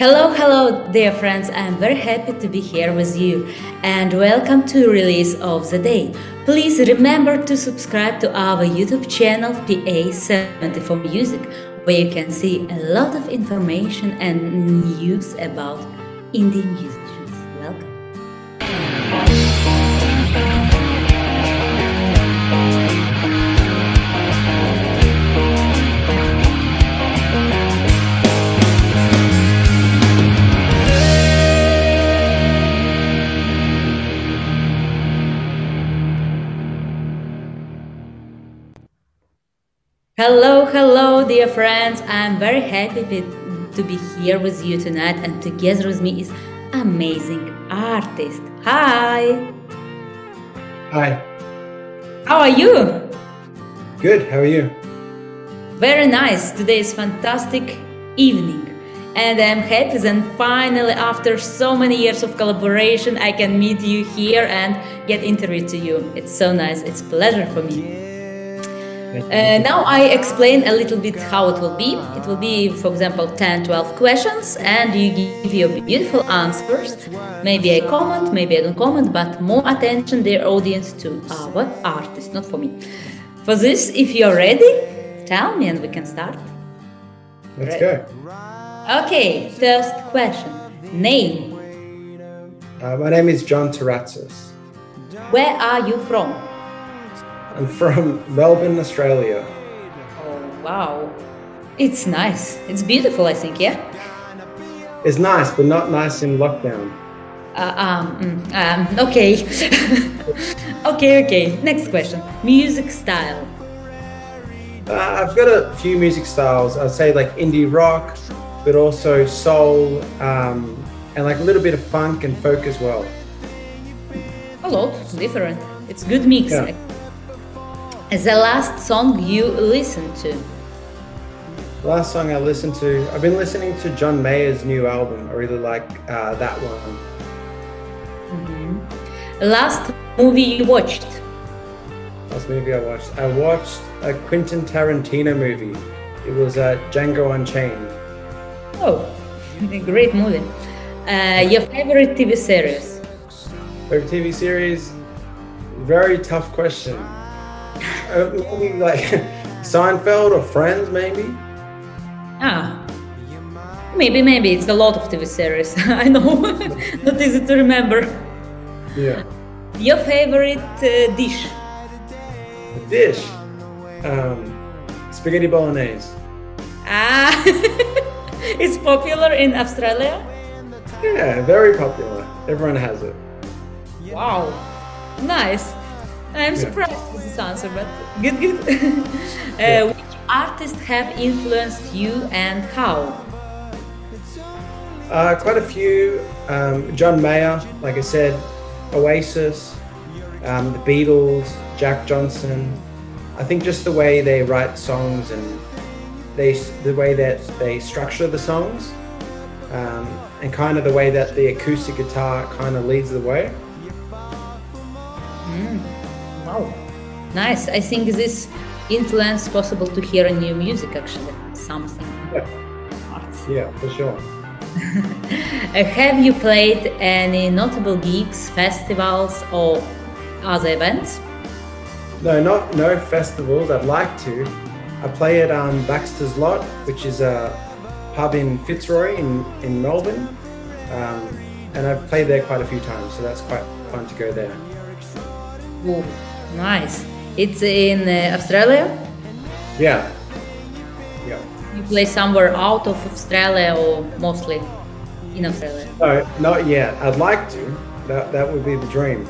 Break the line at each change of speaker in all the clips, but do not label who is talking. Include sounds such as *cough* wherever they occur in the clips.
Hello, hello, dear friends. I'm very happy to be here with you and welcome to release of the day. Please remember to subscribe to our YouTube channel PA74 Music, where you can see a lot of information and news about indie musicians. Hello, hello, dear friends. I'm very happy to be here with you tonight, and together with me is amazing artist. Hi.
Hi.
How are you?
Good. How are you?
Very nice. Today is fantastic evening. And I'm happy that finally, after so many years of collaboration, I can meet you here and get interview to you. It's so nice. It's pleasure for me. Uh, now I explain a little bit how it will be. It will be, for example, 10, 12 questions, and you give your beautiful answers. Maybe I comment, maybe I don't comment, but more attention, dear audience, to our artist, not for me. For this, if you're ready, tell me and we can start.
Let's ready?
go. Okay, first question. Name.
Uh, my name is John Taratzis.
Where are you from?
I'm from Melbourne, Australia.
Oh, wow. It's nice. It's beautiful, I think, yeah?
It's nice, but not nice in lockdown.
Uh, um, mm, um, okay. *laughs* okay, okay. Next question. Music style.
Uh, I've got a few music styles. I'd say like indie rock, but also soul, um, and like a little bit of funk and folk as well.
A lot, It's different. It's good mix.
Yeah.
The last song you listened to?
Last song I listened to, I've been listening to John Mayer's new album. I really like uh, that one.
Mm-hmm. Last movie you watched?
Last movie I watched, I watched a Quentin Tarantino movie. It was uh, Django Unchained.
Oh, *laughs* great movie. Uh, your favorite TV series?
Favorite TV series? Very tough question. Uh, maybe like *laughs* Seinfeld or Friends, maybe.
Ah, maybe, maybe it's a lot of TV series. *laughs* I know, *laughs* not easy to remember.
Yeah.
Your favorite uh, dish?
Dish, um, spaghetti bolognese.
Ah, it's popular in Australia.
Yeah, very popular. Everyone has it.
Wow, nice. I'm
Yeah.
surprised with this answer, but good, good. *laughs* uh, Which artists have influenced you and how?
Uh, quite a few. Um, John Mayer, like I said, Oasis, um, the Beatles, Jack Johnson. I think just the way they write songs and they, the way that they structure the songs, um, and kind of the way that the acoustic guitar kind of leads the way.
Nice. I think this influence possible to hear in new music actually. Something.
Yeah.
Arts.
Yeah, for sure. *laughs*
Have you played any notable gigs, festivals, or other events?
No, not no festivals. I'd like to. I play at um, Baxter's Lot, which is a pub in Fitzroy in, in Melbourne, um, and I've played there quite a few times, so that's quite fun to go there.
Oh, nice. It's in uh, Australia.
Yeah, yeah.
You play somewhere out of Australia or mostly in Australia?
No, not yet. I'd like to. That that would be the dream.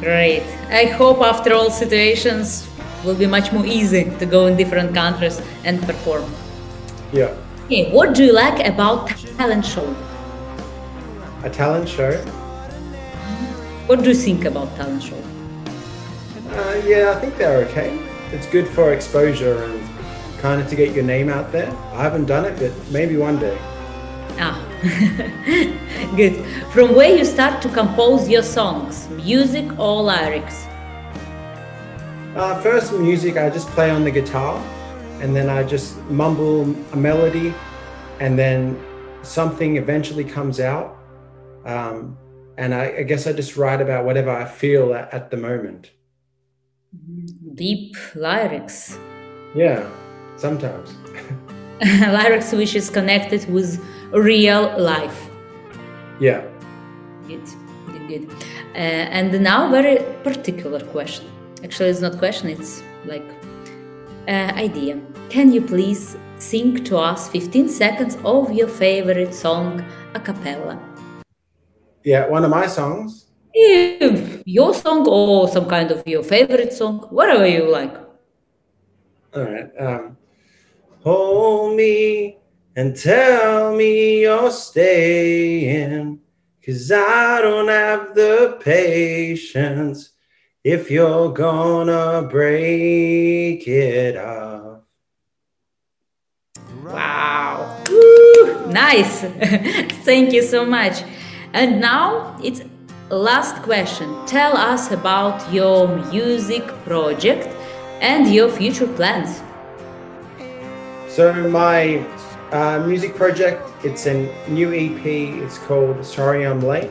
Great. I hope after all situations will be much more easy to go in different countries and perform.
Yeah.
Okay, what do you like about talent show?
A talent show.
What do you think about talent show?
Uh, yeah, I think they're okay. It's good for exposure and kind of to get your name out there. I haven't done it, but maybe one day.
Ah, *laughs* good. From where you start to compose your songs, music or lyrics?
Uh, first, music, I just play on the guitar and then I just mumble a melody and then
something eventually comes out. Um, and I, I, guess I just write about whatever I feel at, at the moment.
Deep lyrics.
Yeah, sometimes. *laughs*
lyrics which is connected with real life.
Yeah.
Good, good, good. Uh, and now, very particular question. Actually, it's not question. It's like uh, idea. Can you please sing to us 15 seconds of your favorite song a cappella?
Yeah, one of my songs.
Your song or some kind of your favorite song, whatever you like.
All right. Um, hold me and tell me you're staying, cause I don't have the patience if you're gonna break it off.
Wow. Woo, nice. *laughs* Thank you so much. And now it's last question. Tell us about your music project and your future plans.
So my uh, music project, it's a new EP. It's called Sorry I'm Late.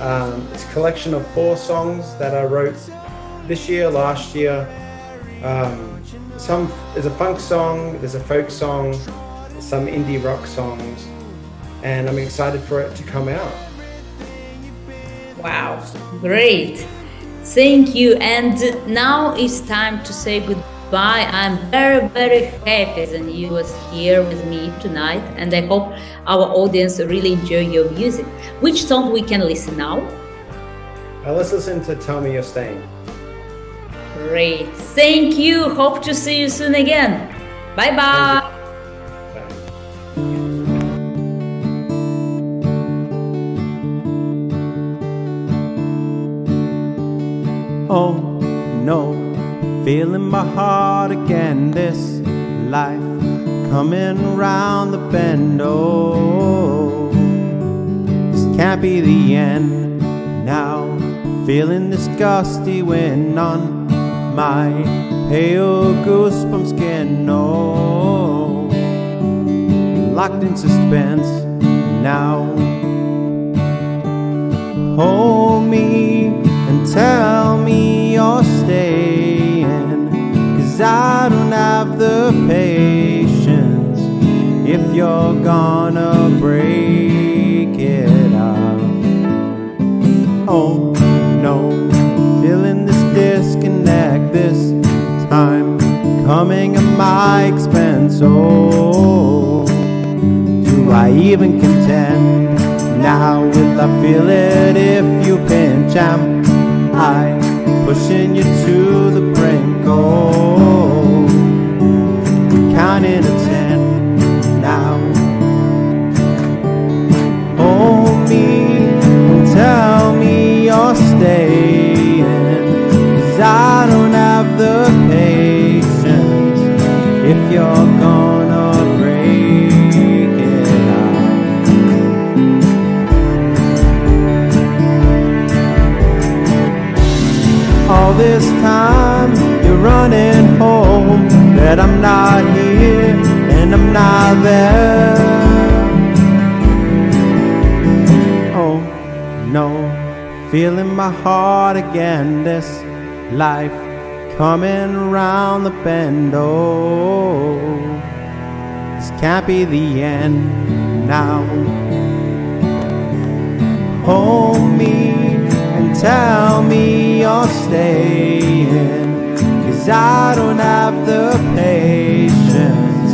Um, it's a collection of four songs that I wrote this year, last year. Um, some there's a funk song, there's a folk song, some indie rock songs, and I'm excited for it to come out.
Wow, great! Thank you. And now it's time to say goodbye. I'm very, very happy that you was here with me tonight, and I hope our audience really enjoy your music. Which song we can listen now?
Uh, let's listen to "Tell Me You're Staying."
Great. Thank you. Hope to see you soon again. Bye bye.
Oh no, feeling my heart again. This life coming round the bend. Oh, this can't be the end now. Feeling this gusty wind on my pale goosebump skin. No, locked in suspense now. Hold me and tell patience if you're gonna break it off. Oh no, feeling this disconnect this time coming at my expense. Oh, do I even contend? Now will I feel it if you pinch? I'm I pushing you to the brink? Oh, All this time you're running home, that I'm not here and I'm not there. Oh no, feeling my heart again. This life coming round the bend. Oh, this can't be the end now. Hold me and tell me you're staying. Cause I don't have the patience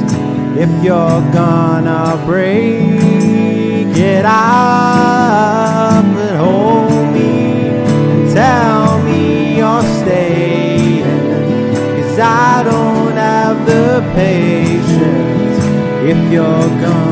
if you're gonna break it off. If you're gonna